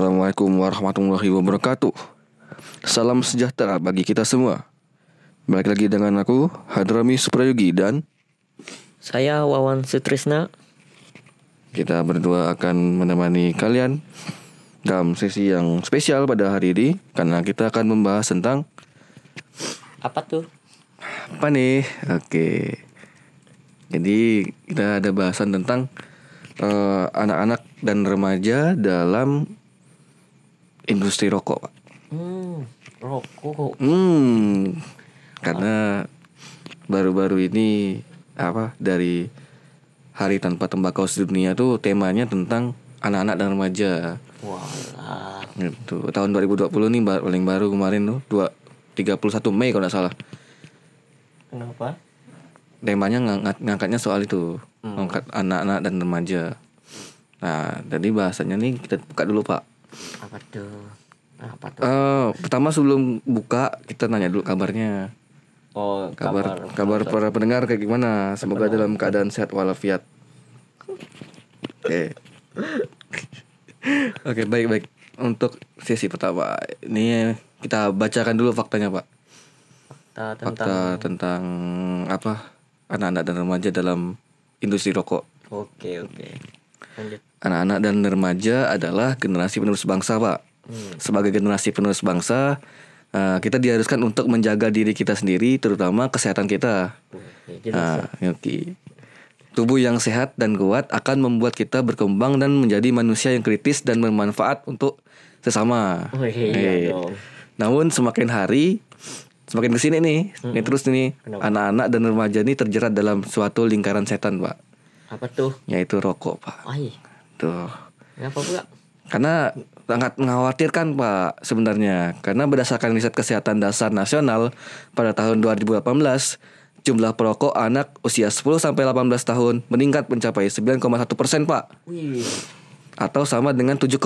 Assalamualaikum warahmatullahi wabarakatuh Salam sejahtera bagi kita semua Balik lagi dengan aku Hadrami Suprayogi dan Saya Wawan Sutrisna. Kita berdua akan menemani kalian Dalam sesi yang spesial pada hari ini Karena kita akan membahas tentang Apa tuh? Apa nih? Oke Jadi kita ada bahasan tentang eh, Anak-anak dan remaja dalam Industri rokok Pak Hmm, rokok. Hmm, karena baru-baru ini apa dari Hari Tanpa Tembakau Sedunia tuh temanya tentang anak-anak dan remaja. Walah. Gitu. Tahun 2020 nih paling baru kemarin tuh dua 31 Mei kalau nggak salah. Kenapa? Temanya ngang- ngangkatnya soal itu, ngangkat anak-anak dan remaja. Nah, jadi bahasanya nih kita buka dulu Pak. Apa tuh? Apa tuh? Eh, pertama sebelum buka kita nanya dulu kabarnya. Oh, kabar kabar para pendengar kayak gimana semoga dalam keadaan sehat walafiat oke oke baik baik untuk sesi pertama ini kita bacakan dulu faktanya pak Fakta tentang fakta tentang apa anak-anak dan remaja dalam industri rokok Oke, oke. Lanjut. Anak-anak dan remaja adalah generasi penerus bangsa pak sebagai generasi penerus bangsa eh, kita diharuskan untuk menjaga diri kita sendiri terutama kesehatan kita jelas. Ah, oke. Tubuh yang sehat dan kuat akan membuat kita berkembang dan menjadi manusia yang kritis dan bermanfaat untuk sesama. Oh, iya Eh, dong. Namun semakin hari semakin ke sini nih, ini terus nih anak-anak dan remaja ini terjerat dalam suatu lingkaran setan, Pak, Apa tuh? yaitu rokok, Pak. Ai, Tuh. kenapa pula? Karena sangat mengkhawatirkan Pak sebenarnya karena berdasarkan riset kesehatan dasar nasional pada tahun 2018 jumlah perokok anak usia 10 sampai 18 tahun meningkat mencapai 9,1 persen Pak Wih, atau sama dengan 7,8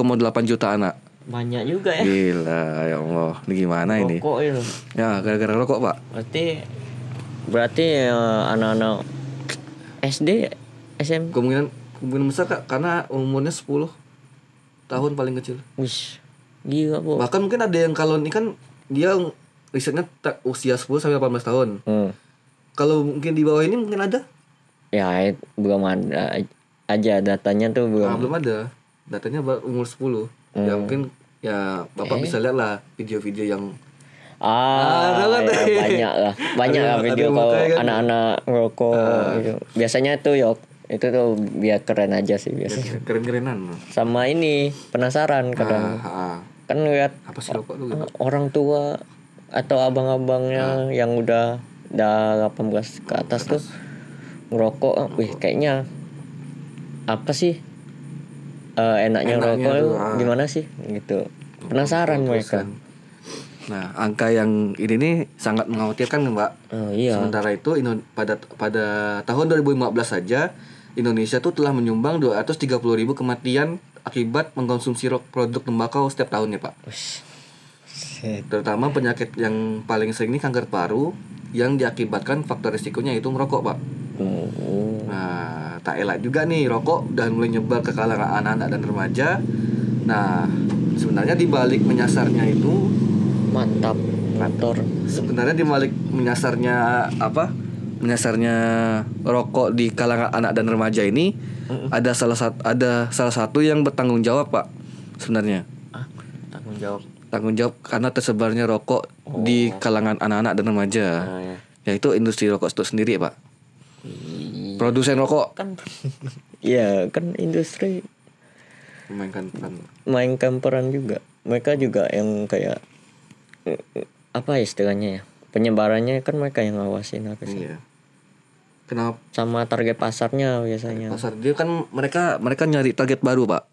juta anak. banyak juga ya. Gila ya Allah, ini gimana ini? Rokok itu. Ya gara-gara rokok Pak. Berarti berarti eh, anak-anak SD, SMP. Kemungkinan kemungkinan besar Kak karena umurnya 10 tahun paling kecil. Wih, gila, Bu. Bahkan mungkin ada yang kalau ini kan dia risetnya ta- usia 10 sampai 18 tahun. Hmm. Kalau mungkin di bawah ini mungkin ada? Ya, it- belum ada aja datanya tuh belum. Ah, belum ada. Datanya umur 10. Ya mungkin ya Bapak bisa lihat lah video-video yang Ah, kan? ya, banyak lah, banyak lah video kalau kan. anak-anak ngerokok. gitu. Biasanya tuh yok, itu tuh biar keren aja sih biasanya. keren-kerenan. Sama ini penasaran kadang Ah, ah. kan lihat apa sih rokok tuh? gitu? orang tua atau abang-abangnya yang udah udah 18 ke atas tuh ngerokok, wih kayaknya apa sih eh, enaknya, Enaknya ngerokok tuh, ah. gimana sih gitu. Penasaran mereka. Nah, angka yang ini nih sangat mengkhawatirkan Mbak. Oh iya. Sementara itu pada pada tahun 2015 saja Indonesia tuh telah menyumbang 230 ribu kematian akibat mengkonsumsi rok produk tembakau setiap tahunnya Pak. Terutama penyakit yang paling sering ini kanker paru yang diakibatkan faktor risikonya itu merokok Pak. Oh. Nah, tak elak juga nih rokok dan mulai nyebar ke kalangan anak-anak dan remaja. Nah, sebenarnya di balik menyasarnya itu mantap motor sebenarnya di balik menyasarnya apa? Menyasarnya rokok di kalangan anak dan remaja ini ada salah satu ada salah satu yang bertanggung jawab, Pak. Sebenarnya. ah tanggung jawab Tanggung jawab karena tersebarnya rokok di kalangan anak-anak dan remaja. oh, ya. Yaitu industri rokok itu sendiri, Pak. Produsen rokok kan ya kan industri memainkan peran mainkan peran juga mereka juga yang kayak eh, eh, apa istilahnya ya penyebarannya kan mereka yang ngawasin apa sih Iya. Kenapa? Sama target pasarnya biasanya. Pasar. Dia kan mereka mereka nyari target baru pak.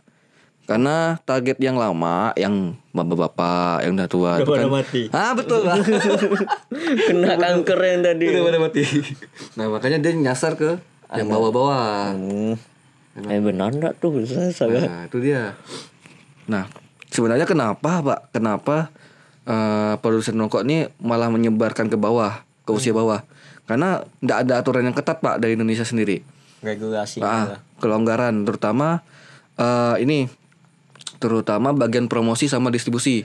Karena target yang lama yang bapak-bapak yang udah tua itu kan mati. Ah betul pak. Kena kanker yang tadi. Udah pada mati. Nah makanya dia nyasar ke yang bawah-bawah. Hmm. eh benar enggak tuh? Saya nah itu dia. Nah sebenarnya kenapa pak? Kenapa eh, produsen rokok ini malah menyebarkan ke bawah ke usia bawah karena tidak ada aturan yang ketat pak dari Indonesia sendiri regulasi Ah, kelonggaran terutama eh, ini terutama bagian promosi sama distribusi.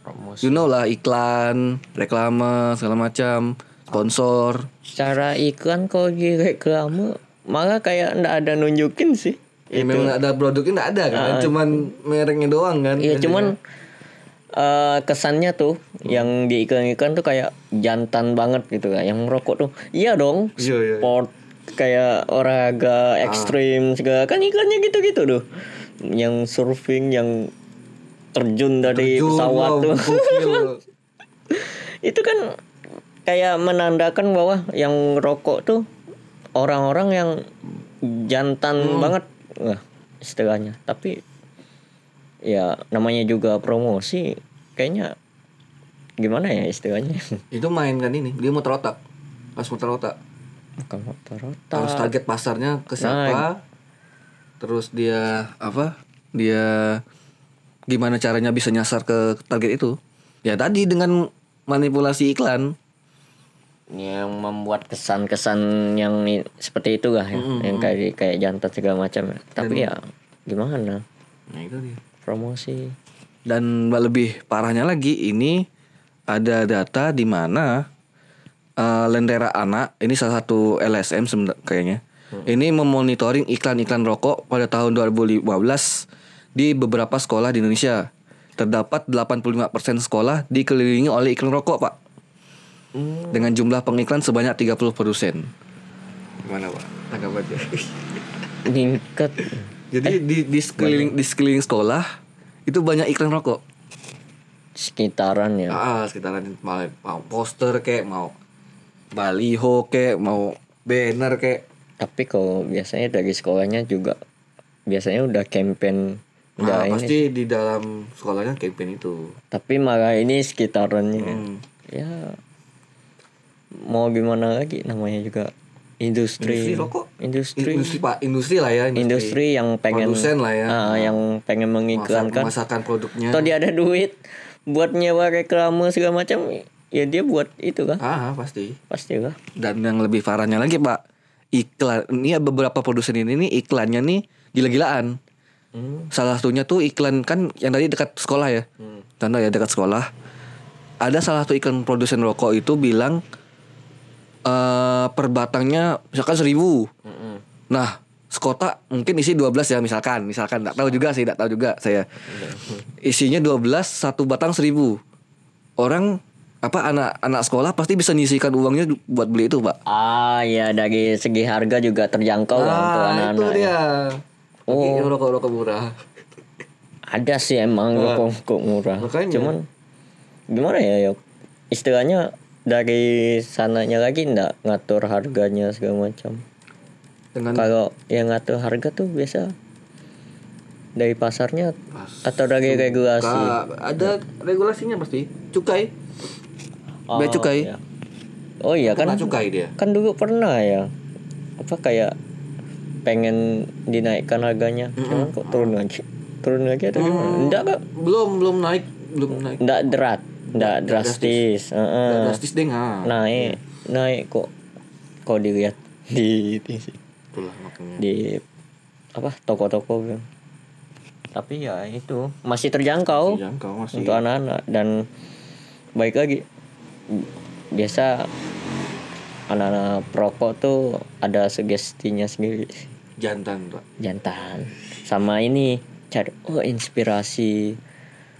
promosi You know lah iklan, reklame segala macam, sponsor. secara iklan kalau di reklame malah kayak ndak ada nunjukin sih Ya, memang ada produknya nggak ada kan, cuman mereknya doang kan. Iya cuman eh, kesannya tuh yang di iklan-iklan tuh kayak jantan banget gitu kan. Yang merokok tuh iya dong. Iya, iya. Sport kayak olahraga ekstrim segala kan iklannya gitu-gitu tuh. Yang surfing yang terjun dari Terjun, pesawat wow, tuh. Itu kan kayak menandakan bahwa yang rokok tuh orang-orang yang jantan Hmm. banget Wah, istilahnya. Tapi ya namanya juga promosi kayaknya gimana ya istilahnya Itu main kan ini, dia muter otak. Harus muter otak. bukan motor Harus target pasarnya ke siapa. Terus dia apa? Dia gimana caranya bisa nyasar ke target itu? Ya tadi dengan manipulasi iklan. yang membuat kesan-kesan yang seperti itu lah ya, yang kayak kayak jantan segala macam ya. tapi ya gimana Nah, itu dia. Promosi Dan lebih parahnya lagi ini ada data di mana eh, Lentera Anak ini salah satu LSM kayaknya. Ini memonitoring iklan-iklan rokok pada tahun 2015 di beberapa sekolah di Indonesia. Terdapat 85% sekolah dikelilingi oleh iklan rokok, Pak. Dengan jumlah pengiklan sebanyak 30 produsen. Gimana, Pak? Tanggapannya. meningkat Jadi di di sekeliling di sekeliling sekolah itu banyak iklan rokok. sekitaran ya. Ah, sekitaran mau, mau poster kayak mau baliho kayak mau banner kayak. Tapi kalau biasanya dari sekolahnya juga biasanya udah campaign udah nah, ini pasti di dalam sekolahnya campaign itu. tapi malah ini sekitarannya. Hmm. ya mau gimana lagi namanya juga industri Industri rokok? industri Industri Pak, industri lah ya, industri yang pengen Produsen lah ya. Ah, yang pengen mengiklankan masakan produknya. atau dia ada duit buat nyewa reklame segala macam ya dia buat itu kan Ah, pasti. pasti lah Dan yang lebih parahnya lagi, Pak, iklan ini ya beberapa produsen ini nih iklannya nih gila-gilaan. Salah satunya tuh iklan kan yang tadi dekat sekolah ya. Contoh ya dekat sekolah. Ada salah satu iklan produsen rokok itu bilang eh per batangnya misalkan seribu. Nah, sekotak mungkin isi 12 ya misalkan, misalkan enggak tahu juga sih, enggak tahu juga saya. Isinya 12 satu batang seribu. Orang apa anak-anak sekolah pasti bisa nyisikan uangnya buat beli itu, Pak. ah ya dari segi harga juga terjangkau lah untuk anak-anak itu ya. dia. Oh. Ini rokok-rokok murah. ada sih emang rokok rokok murah Makanya. cuman gimana ya yuk istilahnya dari sananya lagi ndak ngatur harganya segala macam Dengan kalau yang ngatur harga tuh biasa dari pasarnya Pas- atau dari regulasi Ka- ada regulasinya pasti. Cukai. Bea cukai. iya. oh iya kan cukai dia. kan dulu pernah ya apa kayak pengen dinaikkan harganya cuman kok turun lagi turun lagi atau gimana enggak kok Belum belum naik, belum naik. enggak derat enggak drastis Heeh. Nggak drastis deh nggak. naik naik kok kok dilihat di di, Itulah makanya. di apa toko-toko gitu. tapi ya itu masih terjangkau Jangkau masih. untuk anak-anak dan baik lagi biasa anak-anak perokok tuh ada sugestinya sendiri Jantan, Pak. jantan sama ini cari oh inspirasi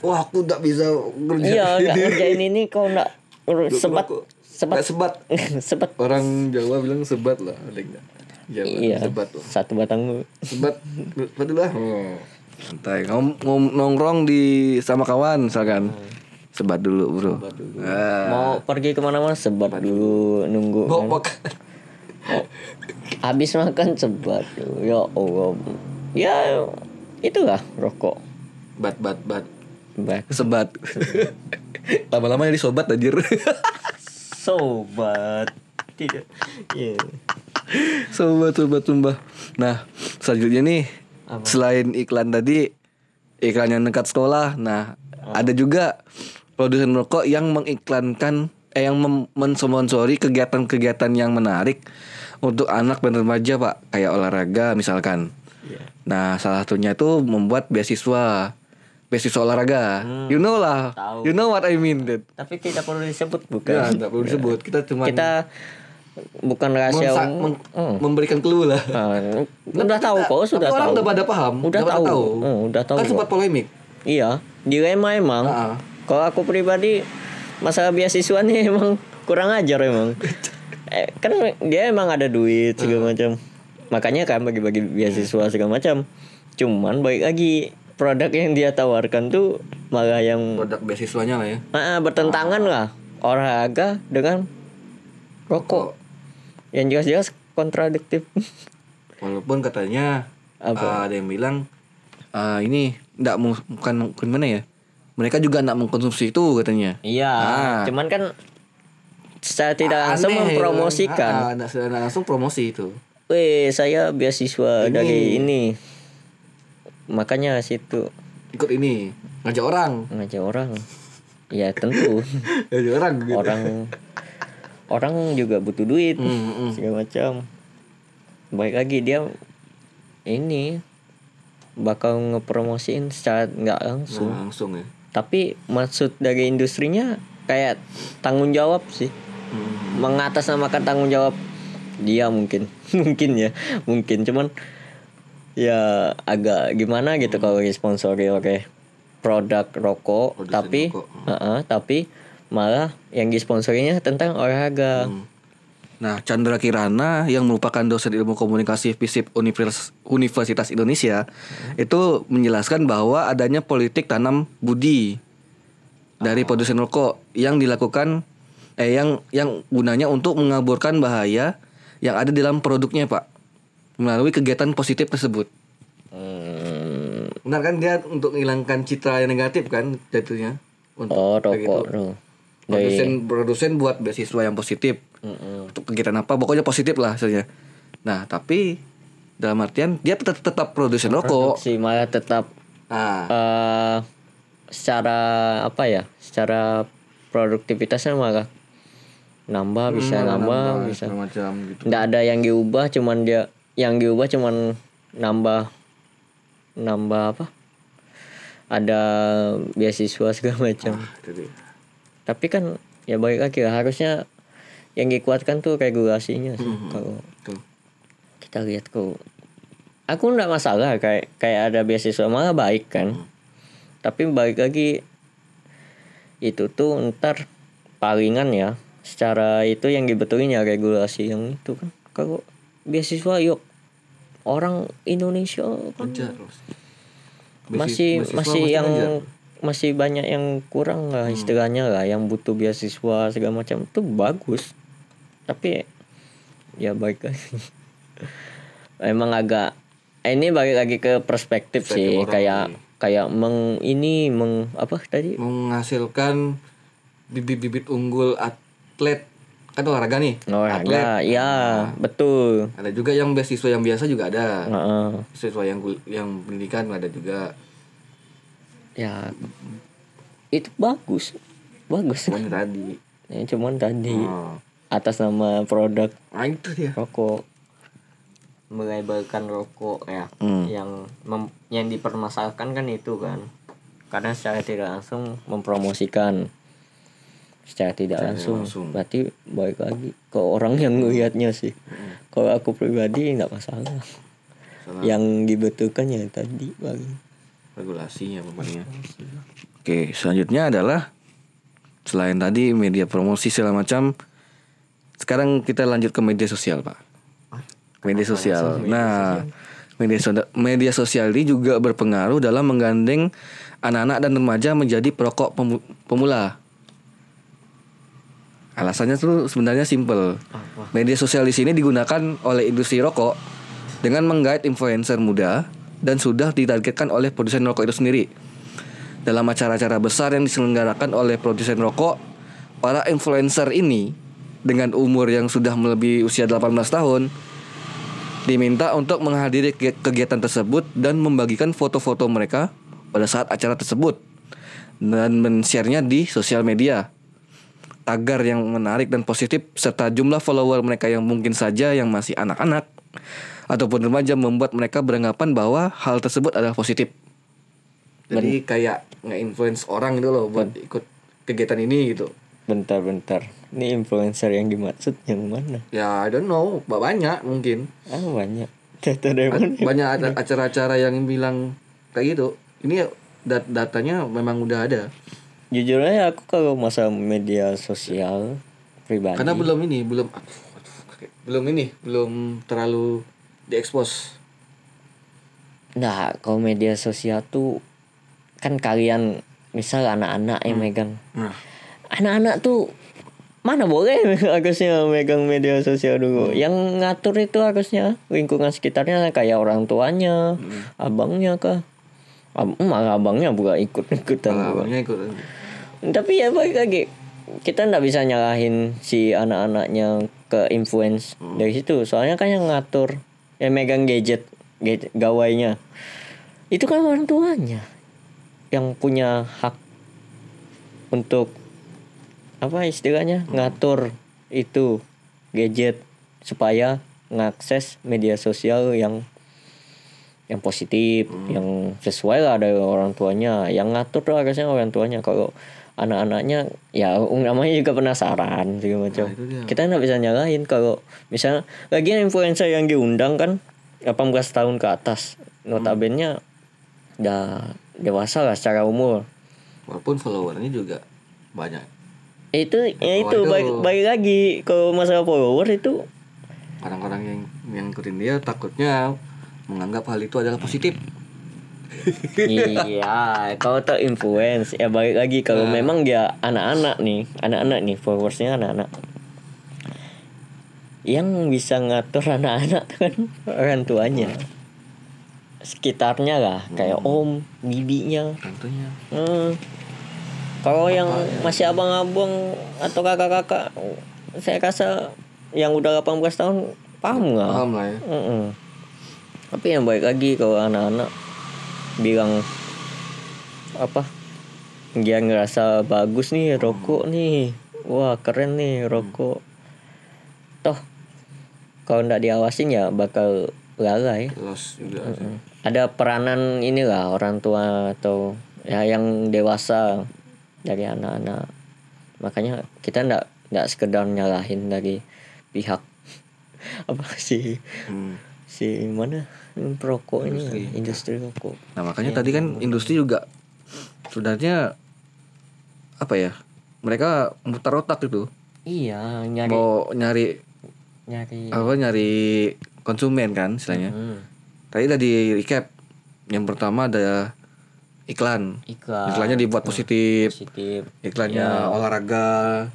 Wah, aku tak bisa kerja. iya nggak ngerjain ini kau nggak sebat sebat sebat. sebat Orang Jawa bilang sebat lah, ada enggak? Jawa iya sebat lah. satu batang Sebat, betul lah. Oh. Santai. Ngom, ngom- nongkrong di sama kawan misalkan. Sebat dulu, Bro. Ah. mau pergi ke mana-mana sebat dulu nunggu Bawa kan. makan. habis makan sebat dulu. ya allah ya itulah rokok Bat, bat, bat. Baik. Sebat. Lama-lama jadi sobat anjir. sobat tidak iya sobat, sobat, sumpah. Nah, selanjutnya nih. Selain iklan tadi, iklan yang dekat sekolah. Nah, ada juga produsen rokok yang mengiklankan eh yang mensponsori kegiatan-kegiatan yang menarik untuk anak dan remaja, Pak. Kayak olahraga misalkan. Iya. Nah, salah satunya itu membuat beasiswa beasiswa olahraga. You know lah. Tahu. You know what I mean, Dad. Tapi tidak perlu disebut Ya, bukan? enggak perlu disebut. Kita cuma Kita bukan rahasia meng- Hmm. memberikan clue lah. Ah, udah tahu kok, sudah Tapi orang tahu. udah pada paham. Udah pada tahu. Hmm, udah tahu Kan sempat polemik. Iya, dilema emang. Ah, ah. Kalau aku pribadi masalah beasiswa nih emang kurang ajar emang. eh, kan dia emang ada duit segala macam. Makanya kan bagi-bagi beasiswa segala macam. Cuman baik lagi produk yang dia tawarkan tuh malah yang Produk beasiswanya lah ya. ah, bertentangan lah olahraga dengan rokok. Yang jelas-jelas kontradiktif. Walaupun katanya Apa? ah, ada yang bilang ah, ini enggak mau bukan bukan mana ya? Mereka juga enggak mengkonsumsi itu katanya. Iya, Ah. cuman kan secara tidak langsung Aneh, mempromosikan. Ah, ah, enggak secara langsung promosi itu. Weh, saya beasiswa Ini. dari ini. Makanya situ Ikut ini ngajak orang. ngajak orang. Ya tentu Ngajak orang gitu. orang orang juga butuh duit Hmm, hmm. segala macam. Baik lagi dia ini bakal ngepromosiin secara nggak langsung. Nah, langsung ya. Tapi maksud dari industrinya kayak tanggung jawab sih. Hmm. mengatasnamakan tanggung jawab dia mungkin mungkin ya mungkin cuman ya agak gimana gitu kalau disponsori oleh produk rokok Produsen tapi rokok. Heeh, tapi malah yang disponsorinya tentang olahraga Hmm. Nah, Chandra Kirana yang merupakan dosen ilmu komunikasi FISIP Univers- Universitas Indonesia itu menjelaskan bahwa adanya politik tanam budi dari produsen rokok yang dilakukan eh yang yang gunanya untuk mengaburkan bahaya yang ada di dalam produknya, Pak. Melalui kegiatan positif tersebut. Hmm, Benar kan dia untuk menghilangkan citra yang negatif kan jatuhnya. Untuk oh kayak rokok gitu. Produsen produsen buat beasiswa yang positif. Mm-mm. untuk kegiatan apa pokoknya positif lah hasilnya nah tapi dalam artian dia tetap tetap produsen rokok produksi malah tetap nah eh secara apa ya secara produktivitasnya malah nambah bisa Hmm, nambah, bisa segala macam gitu nggak ada yang diubah cuman dia yang diubah cuman nambah nambah apa? Ada beasiswa segala macam. Ah, tapi kan ya balik lagi lah harusnya yang dikuatkan tuh regulasinya sih Hmm. kalau kita lihat kok. Aku nggak masalah kayak kayak ada beasiswa malah baik kan. Tapi balik lagi itu tuh ntar palingan ya secara itu yang dibetulin ya regulasi yang itu kan. Kalau beasiswa yuk orang Indonesia kan Ajar, masih masih pasti yang ajar. masih banyak yang kurang lah istilahnya lah yang butuh beasiswa segala macam itu bagus. Tapi ya baik emang agak ini balik lagi ke perspektif Perspektif sih kayak nih. kayak meng ini meng apa tadi? Menghasilkan bibit-bibit unggul atlet kan olahraga nih. Olahraga ya betul. ada juga yang beasiswa yang biasa juga ada. Heeh. beasiswa yang gul- yang pendidikan ada juga. Ya itu bagus bagus. Pokoknya tadi. Ya, cuman tadi. Oh. atas nama produk nah itu dia. rokok. Melabelkan rokok ya. Hmm. yang mem- yang dipermasalahkan kan itu kan. Karena secara tidak langsung mempromosikan secara tidak Secara langsung. langsung. berarti balik lagi ke orang yang ngelihatnya sih. Kalau aku pribadi nggak masalah. Salah yang dibetulkan ya tadi bagi regulasinya pokoknya. Oke selanjutnya adalah selain tadi media promosi segala macam sekarang kita lanjut ke media sosial pak. Media sosial. nah media sosial media sosial ini juga berpengaruh dalam menggandeng anak-anak dan remaja menjadi perokok pemu- pemula alasannya tuh sebenarnya simple. Media sosial di sini digunakan oleh industri rokok dengan menggait influencer muda dan sudah ditargetkan oleh produsen rokok itu sendiri. Dalam acara-acara besar yang diselenggarakan oleh produsen rokok, para influencer ini dengan umur yang sudah melebihi usia 18 tahun diminta untuk menghadiri ke- kegiatan tersebut dan membagikan foto-foto mereka pada saat acara tersebut dan men-share-nya di sosial media tagar yang menarik dan positif serta jumlah follower mereka yang mungkin saja yang masih anak-anak ataupun remaja membuat mereka beranggapan bahwa hal tersebut adalah positif. Jadi kayak nge-influence orang gitu loh buat ikut kegiatan ini gitu. bentar-bentar ini influencer yang dimaksud yang mana Ya I don't know, ba- banyak mungkin. ah banyak Banyak acara-acara yang bilang kayak gitu. Ini dat- datanya memang udah ada. Jujur aja aku kalau masa media sosial pribadi Karena belum ini, belum aduh, aduh, kayak- belum ini, belum terlalu diekspos. nah kalau media sosial tuh kan kalian misal anak-anak yang megang. Nah, anak-anak tuh mana boleh harusnya megang media sosial dulu. Yang ngatur itu harusnya lingkungan sekitarnya kayak orang tuanya abangnya kah? Ab- malah abangnya bukan ikut-ikutan. Juga. awalnya ikut. Tapi ya balik lagi kita nggak bisa nyalahin si anak-anaknya ke influence dari situ soalnya kan yang ngatur yang megang gadget, gadget gawainya itu kan orang tuanya yang punya hak untuk apa istilahnya ngatur itu gadget supaya ngakses media sosial yang yang positif, yang sesuai lah dari orang tuanya. Yang ngatur tuh harusnya orang tuanya. Kalau anak-anaknya ya namanya juga penasaran segala macam. itu dia. Kita nggak bisa nyalahin kalau misalnya lagi influencer yang diundang kan 18 tahun ke atas. Notabene udah dewasa lah secara umur. Walaupun followernya juga banyak. Itu ya itu baik, baik lagi kalau masalah follower itu Orang-orang yang yang ikutin dia takutnya menganggap hal itu adalah positif. Iya, kalau terinfluence ya balik lagi kalau memang dia anak-anak nih, anak-anak nih followersnya anak-anak. Yang bisa ngatur anak-anak kan orang tuanya. Sekitarnya lah, kayak om, bibinya. Tentunya. Hmm. Kalau yang masih abang-abang atau kakak-kakak, saya rasa yang udah 18 tahun paham nggak? Paham lah ya. Mm-mm. Tapi yang baik lagi kalau anak-anak bilang apa dia ngerasa bagus nih rokok nih wah keren nih rokok toh kalau nggak diawasin ya bakal lalai Los juga. sih. ada peranan inilah orang tua atau ya yang dewasa dari anak-anak makanya kita ndak ndak sekedar nyalahin dari pihak apa sih Hmm. Si mana yang perokok ini ya, industri rokok Nah makanya tadi kan industri juga sebenarnya apa ya? Mereka mutar otak gitu. iya nyari Mau nyari nyari apa nyari konsumen kan istilahnya. Hmm, Tadi udah di recap. Yang pertama ada iklan. iklan Iklannya dibuat positif. positif Iklannya olahraga,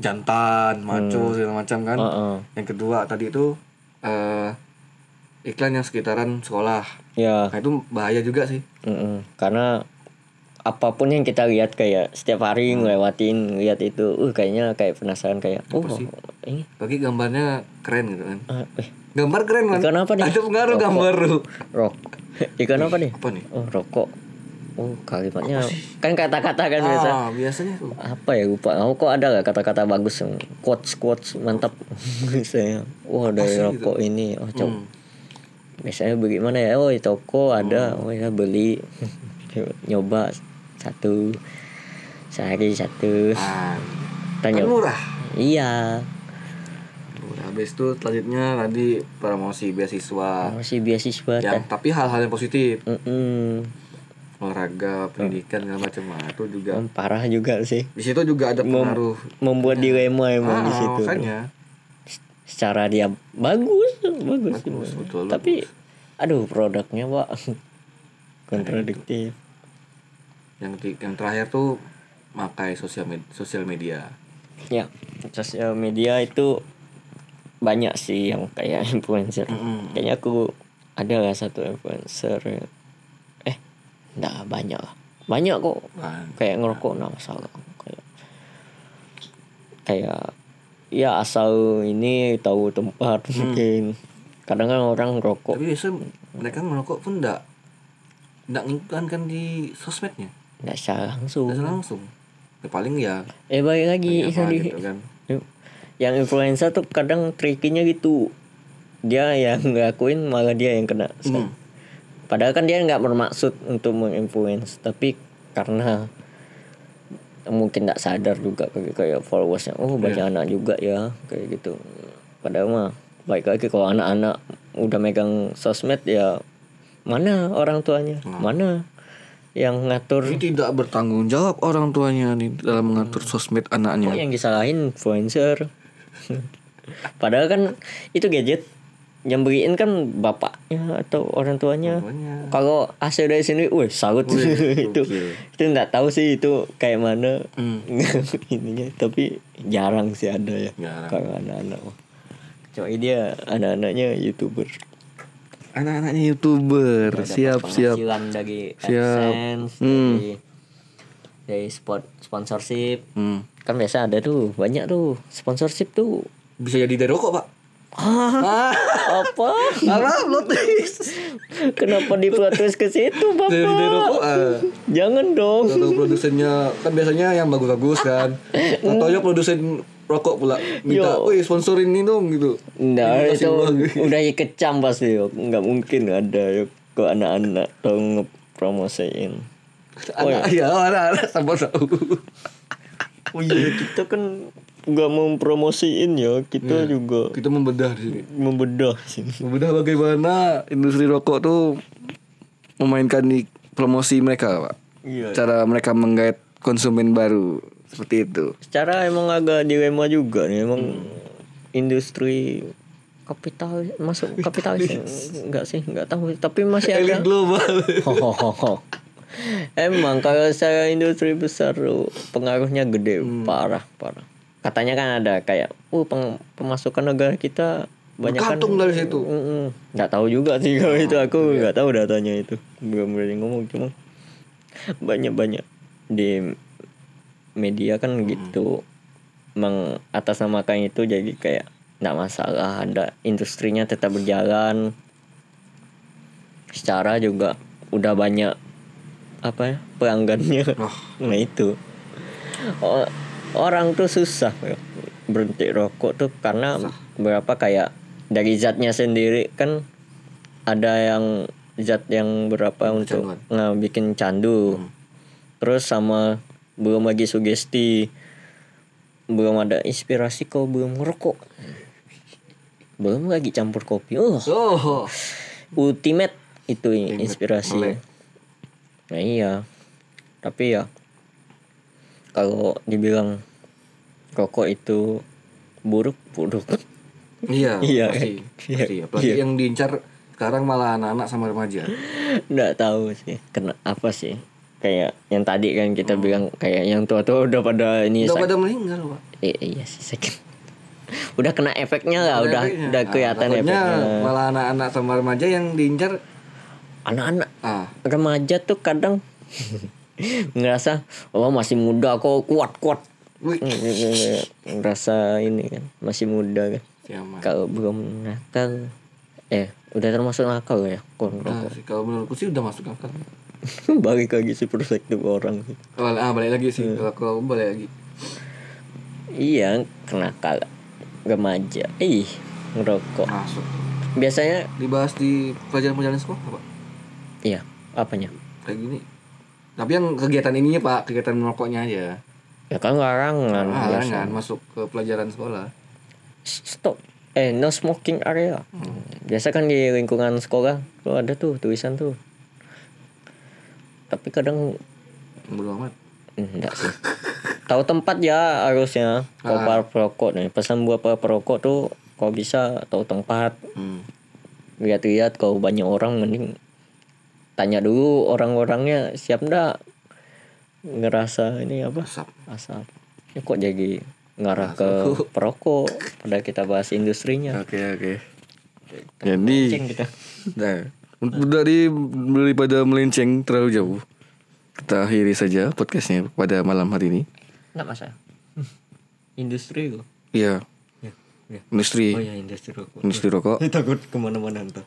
jantan, maco segala macam kan. Heeh. Yang kedua tadi itu eh iklan yang sekitaran sekolah. ya Nah itu bahaya juga sih. mm-mm. karena apa pun yang kita lihat kayak setiap hari ngelewatin lihat itu uh kayaknya kayak penasaran kayak oh ini Bagi gambarnya keren gitu kan. ah, eh, Gambar keren kan. Ikan apa nih? Ada pengaruh gambar lu. rok ikan apa nih Apa nih? oh rokok oh kalimatnya kan kata-kata kan biasa Ah, biasanya tuh. apa ya lupa oh kok ada gak kata-kata bagus quotes quotes mantap misalnya wah dari rokok ini oh coba Hmm. Biasanya bagaimana ya? Oh di toko ada. Oh ya beli. Nyoba satu. Sehari satu. Ah, kan tanya murah. iya. Udah habis itu selanjutnya tadi promosi beasiswa. masih beasiswa Yang tapi hal-hal yang positif, Mm-mm. olahraga, pendidikan segala macam. Nah, itu juga. Oh, parah juga sih. Di situ juga ada pengaruh. membuat dilema emang di Ah, situ makanya. Secara dia bagus bagus, Bagus, betul, tapi aduh produknya pak. Kontradiktif Yang yang terakhir tuh makai sosial med- sosial media. ya sosial media itu banyak sih yang kayak influencer. Mm-mm. kayaknya aku ada lah satu influencer. Eh enggak banyak lah. Banyak kok. Nah, kayak ngerokok nggak masalah. Kayak kayak ya asal ini tahu tempat mungkin kadang kan orang ngerokok tapi biasa mereka merokok pun enggak enggak ngiklankan di sosmednya. nggak secara langsung Enggak langsung. Ya, paling ya eh balik lagi apa gitu kan. yang influencer tuh kadang trickinya gitu dia yang ngelakuin malah dia yang kena Hmm. padahal kan dia nggak bermaksud untuk menginfluence tapi karena mungkin nggak sadar juga kayak kayak followersnya oh banyak anak juga ya kayak gitu. Padahal mah baik lagi kalau anak-anak udah megang sosmed ya mana orang tuanya? Mana yang ngatur? Ini tidak bertanggung jawab orang tuanya nih dalam mengatur sosmed anaknya. yang disalahin influencer? Padahal kan itu gadget yang beliin kan bapaknya atau orang tuanya Tuanya. kalau hasil dari sini wih salut itu gokil. itu nggak tahu sih itu kayak mana Hmm. ininya tapi jarang sih ada ya kalau anak-anak kecuali dia anak-anaknya youtuber Anak-anaknya youtuber, Dapat siap siap. dari Siap. AdSense Hmm. dari dari spot sponsorship Hmm. kan biasa ada tuh banyak tuh sponsorship tuh Bisa jadi dari rokok pak? Ah apa Alah, plot twist. kenapa di plot twist ke situ Dari dari bapak rokok. ah. jangan dong Atau produsennya kan biasanya yang bagus-bagus kan. Atau produsen rokok pula minta, wih sponsorin ini dong gitu. Ini itu udah kecam pasti yo. nggak mungkin ada yo ke anak-anak tau ngepromosiin. Anak, ya anak-anak sama tahu. Oh iya kita kan nggak mau promosiin ya kita juga Kita membedah di sini. membedah sih. Membedah bagaimana industri rokok tuh memainkan di promosi mereka, Pak. Iya. Cara mereka menggait konsumen baru seperti itu. Secara emang agak dilema juga nih emang industri kapital masuk kapitalis enggak sih enggak tahu tapi masih ada Elit global. Emang kalau saya industri besar tuh pengaruhnya gede parah parah. Katanya kan ada kayak, uh peng- pemasukan negara kita banyak kan. Dari situ. Nggak tahu juga sih kalau itu aku nggak tahu datanya itu. Belum berani ngomong cuma banyak banyak di media kan gitu mengatasnamakan itu jadi kayak nggak masalah ada industrinya tetap berjalan. Secara juga udah banyak apa ya pelanggannya. Nah itu. O- orang tuh susah ya, berhenti rokok tuh karena berapa kayak dari zatnya sendiri kan ada yang zat yang berapa untuk nggak bikin candu. Terus sama belum lagi sugesti belum ada inspirasi kau belum ngerokok. Belum lagi campur kopi. Oh. Oh. ultimate itu inspirasi. nah iya. Tapi ya kalau dibilang rokok itu buruk buruk Iya, Iya, pasti. iya, pasti. Apalagi iya. yang diincar sekarang malah anak-anak sama remaja. nggak tahu sih kena apa sih kayak yang tadi kan kita bilang kayak yang tua-tua udah pada ini Udah pada meninggal, Pak. I- iya sih sakit udah kena efeknya lah udah Efeknya. udah Ah, kelihatan takutnya efeknya malah anak-anak sama remaja yang diincar anak-anak ah remaja tuh kadang ngerasa oh masih muda kok kuat kuat. Wih. Ngerasa ini kan masih muda kan. Kalau belum nakal eh udah termasuk nakal ya kok Nah, kalau menurutku sih udah masuk akal. balik lagi sih perspektif orang sih. Kalau ah balik lagi sih, kalau kalau balik lagi. iya kenakal remaja. Ih ngerokok. Masuk. biasanya Dibahas di pelajaran-pelajaran sekolah, Pak. iya apanya? Kayak gini. Tapi yang kegiatan ininya, Pak, kegiatan merokoknya aja. ya kan larangan Ah, biasa. kan masuk ke pelajaran sekolah. stop eh no smoking area biasa kan di lingkungan sekolah tuh ada tuh tulisan tuh tapi kadang Bodo amat. enggak sih tahu tempat ya harusnya kalau para perokok nih pesan buat para perokok tuh kalau bisa tahu tempat Hmm. lihat-lihat kalau banyak orang mending tanya dulu orang-orangnya siap ndak ngerasa ini apa? Asap. asap. Ya kok jadi ngarah ke perokok? Pada kita bahas industrinya. Oke, oke. Jadi Ceng kita. Nah, dari daripada melenceng terlalu jauh, kita akhiri saja podcastnya pada malam hari ini. nggak masalah industri kok. Iya, ya, ya. industri. Oh ya industri rokok. Industri rokok. Takut ke mana-mana ntar.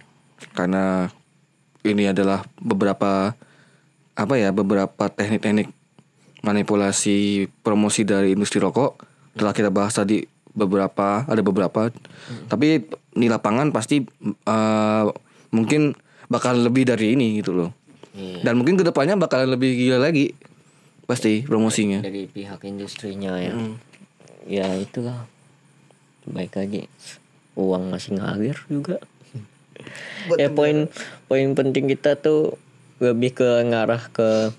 Karena ini adalah beberapa apa ya beberapa teknik-teknik manipulasi promosi dari industri rokok telah kita bahas tadi beberapa ada beberapa tapi di lapangan pasti eh, mungkin bakal lebih dari ini gitu loh. Iya. Dan mungkin ke depannya bakalan lebih gila lagi pasti promosinya. dari pihak industrinya ya Hmm. ya itulah baik lagi uang masih ngalir juga ya poin poin penting kita tuh lebih ke ngarah ke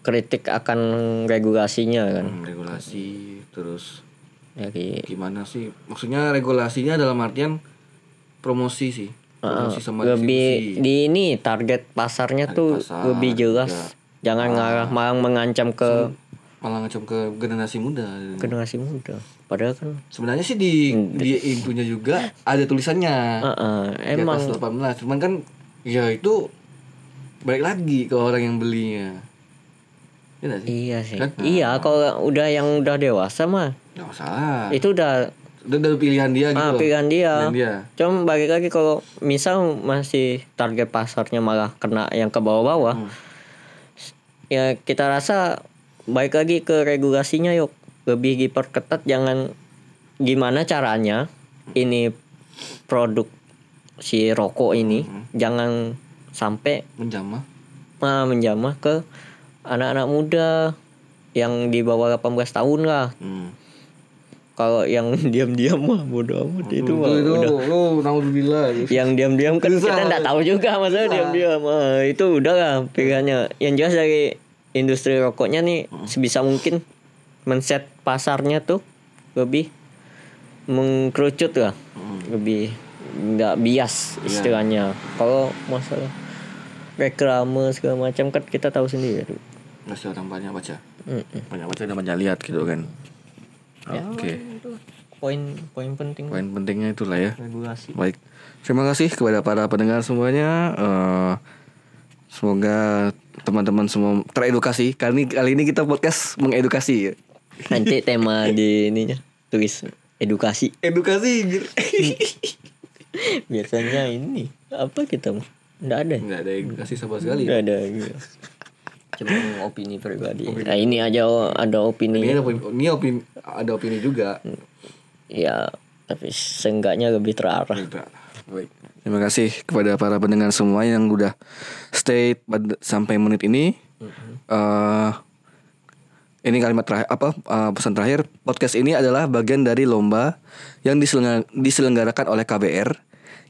kritik akan regulasinya kan Hmm, regulasi terus dari gimana sih? Maksudnya regulasinya dalam artian promosi sih. Promosi sama lebih distribusi. di ini target pasarnya tuh pasar, lebih jelas ya. jangan ngarah malah mengancam ke malah ngecam ke generasi muda. generasi muda padahal kan Sebenarnya sih di di intunya juga ada tulisannya. eh, Di emang atas 18 cuman kan ya itu balik lagi ke orang yang belinya. Iya nggak sih? Iya sih. Kan? Iya, kalau udah yang udah dewasa mah Gak masalah. itu udah udah pilihan dia gitu. ah, pilihan dia. Pilihan dia. Cuma balik lagi kalau misal masih target pasarnya malah kena yang ke bawah-bawah. Hmm. Ya kita rasa baik lagi ke regulasinya yuk. Lebih diperketat jangan gimana caranya ini produk si rokok ini Hmm. jangan sampai Menjamah. ah, menjamah ke anak-anak muda yang di bawah 18 tahun lah. Hmm. Kalau yang diam-diam mah bodo amat itu mah itu udah lu naudzubillah. yang diam-diam kan Susah. kita nggak tahu juga masalah diam-diam Ah, itu udah lah pilihannya yang jelas dari industri rokoknya nih sebisa mungkin men-set pasarnya tuh lebih mengkerucut lah lebih nggak bias istilahnya kalau masalah reklame segala macam kan kita tahu sendiri Masih orang banyak baca. Mm-mm. Banyak baca dan banyak lihat gitu kan. Oke. poin poin penting Poin pentingnya itulah ya. regulasi Baik. Terima kasih kepada para pendengar semuanya. Eh, semoga teman-teman semua teredukasi. Kali ini kali ini kita podcast mengedukasi. nanti tema di ininya tulis edukasi Edukasi. biasanya ini apa kita mah nggak ada ya? Enggak ada edukasi sama sekali. nggak ada gitu. cuma opini pribadi nah ini aja ada opini Ini ada opini, ini opini ada opini juga. ya tapi seenggaknya lebih terarah Juga. Baik. Terima kasih kepada para pendengar semua yang udah stay pada- sampai menit ini. Eh, ini kalimat terakhir apa eh, pesan terakhir podcast ini adalah bagian dari lomba yang diselengga- diselenggarakan oleh KBR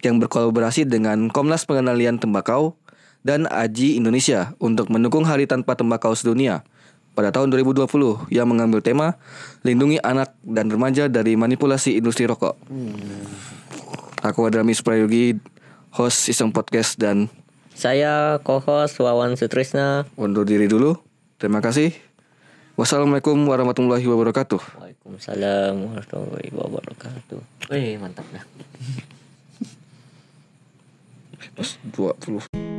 yang berkolaborasi dengan Komnas Pengendalian Tembakau dan AJI Indonesia untuk mendukung Hari Tanpa Tembakau Sedunia pada tahun 2020 yang mengambil tema lindungi anak dan remaja dari manipulasi industri rokok. Aku adalah Miss Prayogi, host Iseng Podcast dan saya co-host Wawan Sutrisna undur diri dulu. Terima kasih. Wassalamualaikum warahmatullahi wabarakatuh. Waalaikumsalam warahmatullahi wabarakatuh Wih mantap dah 20